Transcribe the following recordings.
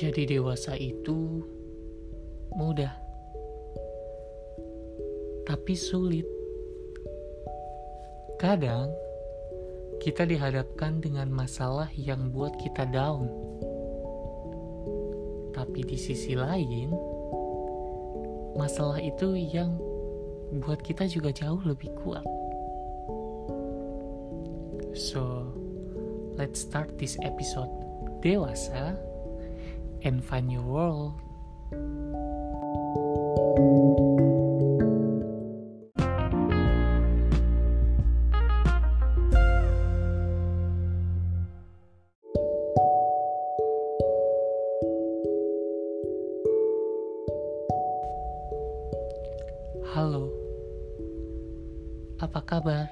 Jadi dewasa itu mudah, tapi sulit. Kadang kita dihadapkan dengan masalah yang buat kita down. Tapi di sisi lain, masalah itu yang buat kita juga jauh lebih kuat. So, let's start this episode dewasa and find your world. Halo, apa kabar?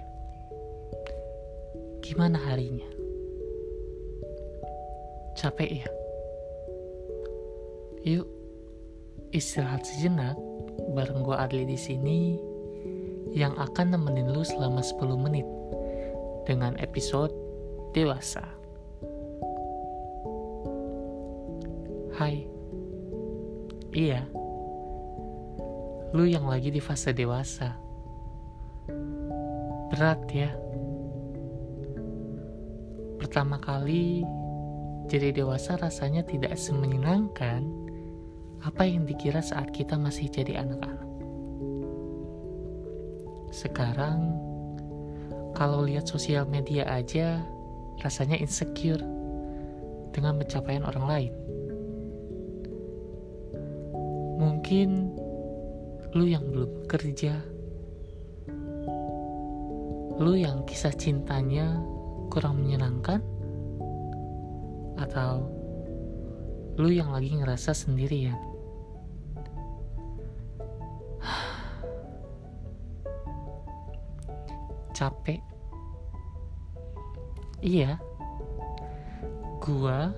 Gimana harinya? Capek ya? Yuk, istirahat sejenak bareng gue Adli di sini yang akan nemenin lu selama 10 menit dengan episode dewasa. Hai. Iya. Lu yang lagi di fase dewasa. Berat ya. Pertama kali jadi dewasa rasanya tidak semenyenangkan apa yang dikira saat kita masih jadi anak-anak. Sekarang, kalau lihat sosial media aja, rasanya insecure dengan pencapaian orang lain. Mungkin lu yang belum kerja, lu yang kisah cintanya kurang menyenangkan, atau lu yang lagi ngerasa sendirian. Capek. Iya. Gua,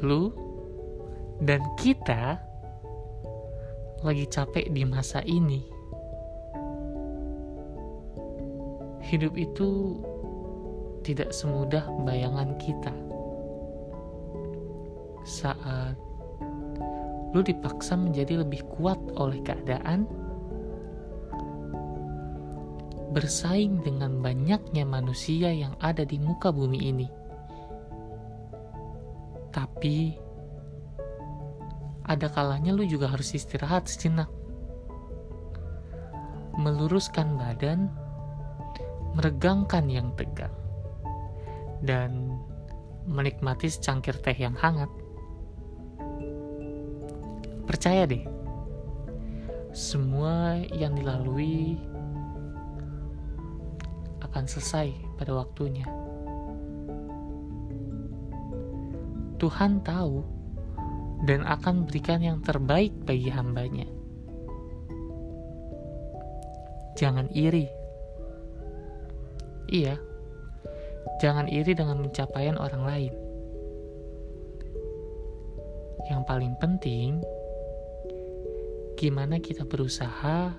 lu, dan kita lagi capek di masa ini. Hidup itu tidak semudah bayangan kita. Saat lu dipaksa menjadi lebih kuat oleh keadaan, bersaing dengan banyaknya manusia yang ada di muka bumi ini. Tapi, ada kalanya lu juga harus istirahat sejenak. Meluruskan badan, meregangkan yang tegang, dan menikmati secangkir teh yang hangat. Percaya deh, semua yang dilalui akan selesai pada waktunya. Tuhan tahu dan akan berikan yang terbaik bagi hambanya. Jangan iri. Iya, jangan iri dengan pencapaian orang lain. Yang paling penting, gimana kita berusaha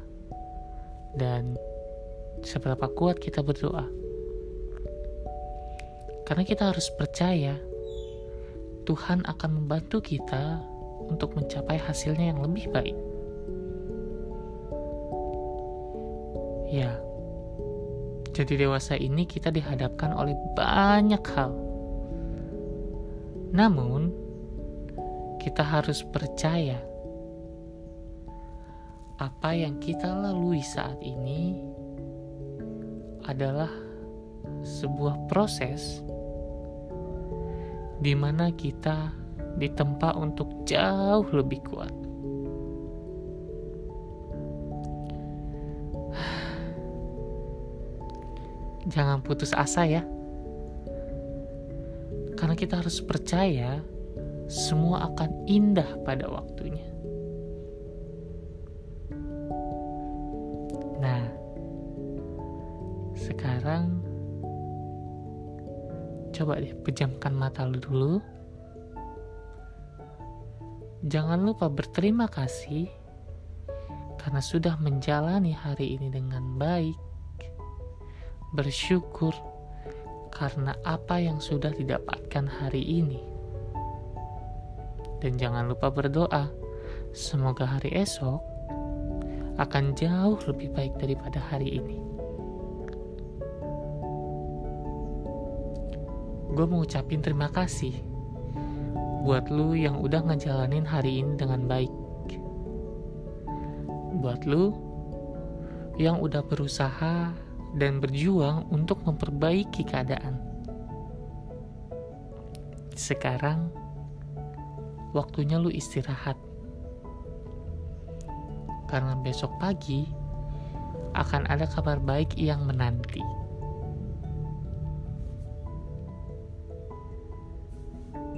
dan seberapa kuat kita berdoa. Karena kita harus percaya Tuhan akan membantu kita untuk mencapai hasilnya yang lebih baik. Ya, jadi dewasa ini kita dihadapkan oleh banyak hal. Namun, kita harus percaya apa yang kita lalui saat ini adalah sebuah proses di mana kita ditempa untuk jauh lebih kuat. Jangan putus asa ya. Karena kita harus percaya semua akan indah pada waktunya. Nah, sekarang coba deh pejamkan mata lu dulu. Jangan lupa berterima kasih karena sudah menjalani hari ini dengan baik. Bersyukur karena apa yang sudah didapatkan hari ini. Dan jangan lupa berdoa. Semoga hari esok akan jauh lebih baik daripada hari ini. Gue mau ucapin terima kasih buat lu yang udah ngejalanin hari ini dengan baik. Buat lu yang udah berusaha dan berjuang untuk memperbaiki keadaan. Sekarang, waktunya lu istirahat. Karena besok pagi akan ada kabar baik yang menanti.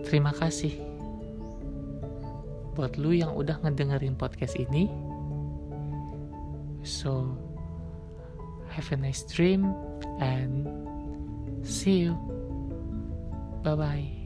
Terima kasih buat lu yang udah ngedengerin podcast ini. So, have a nice dream and see you. Bye bye.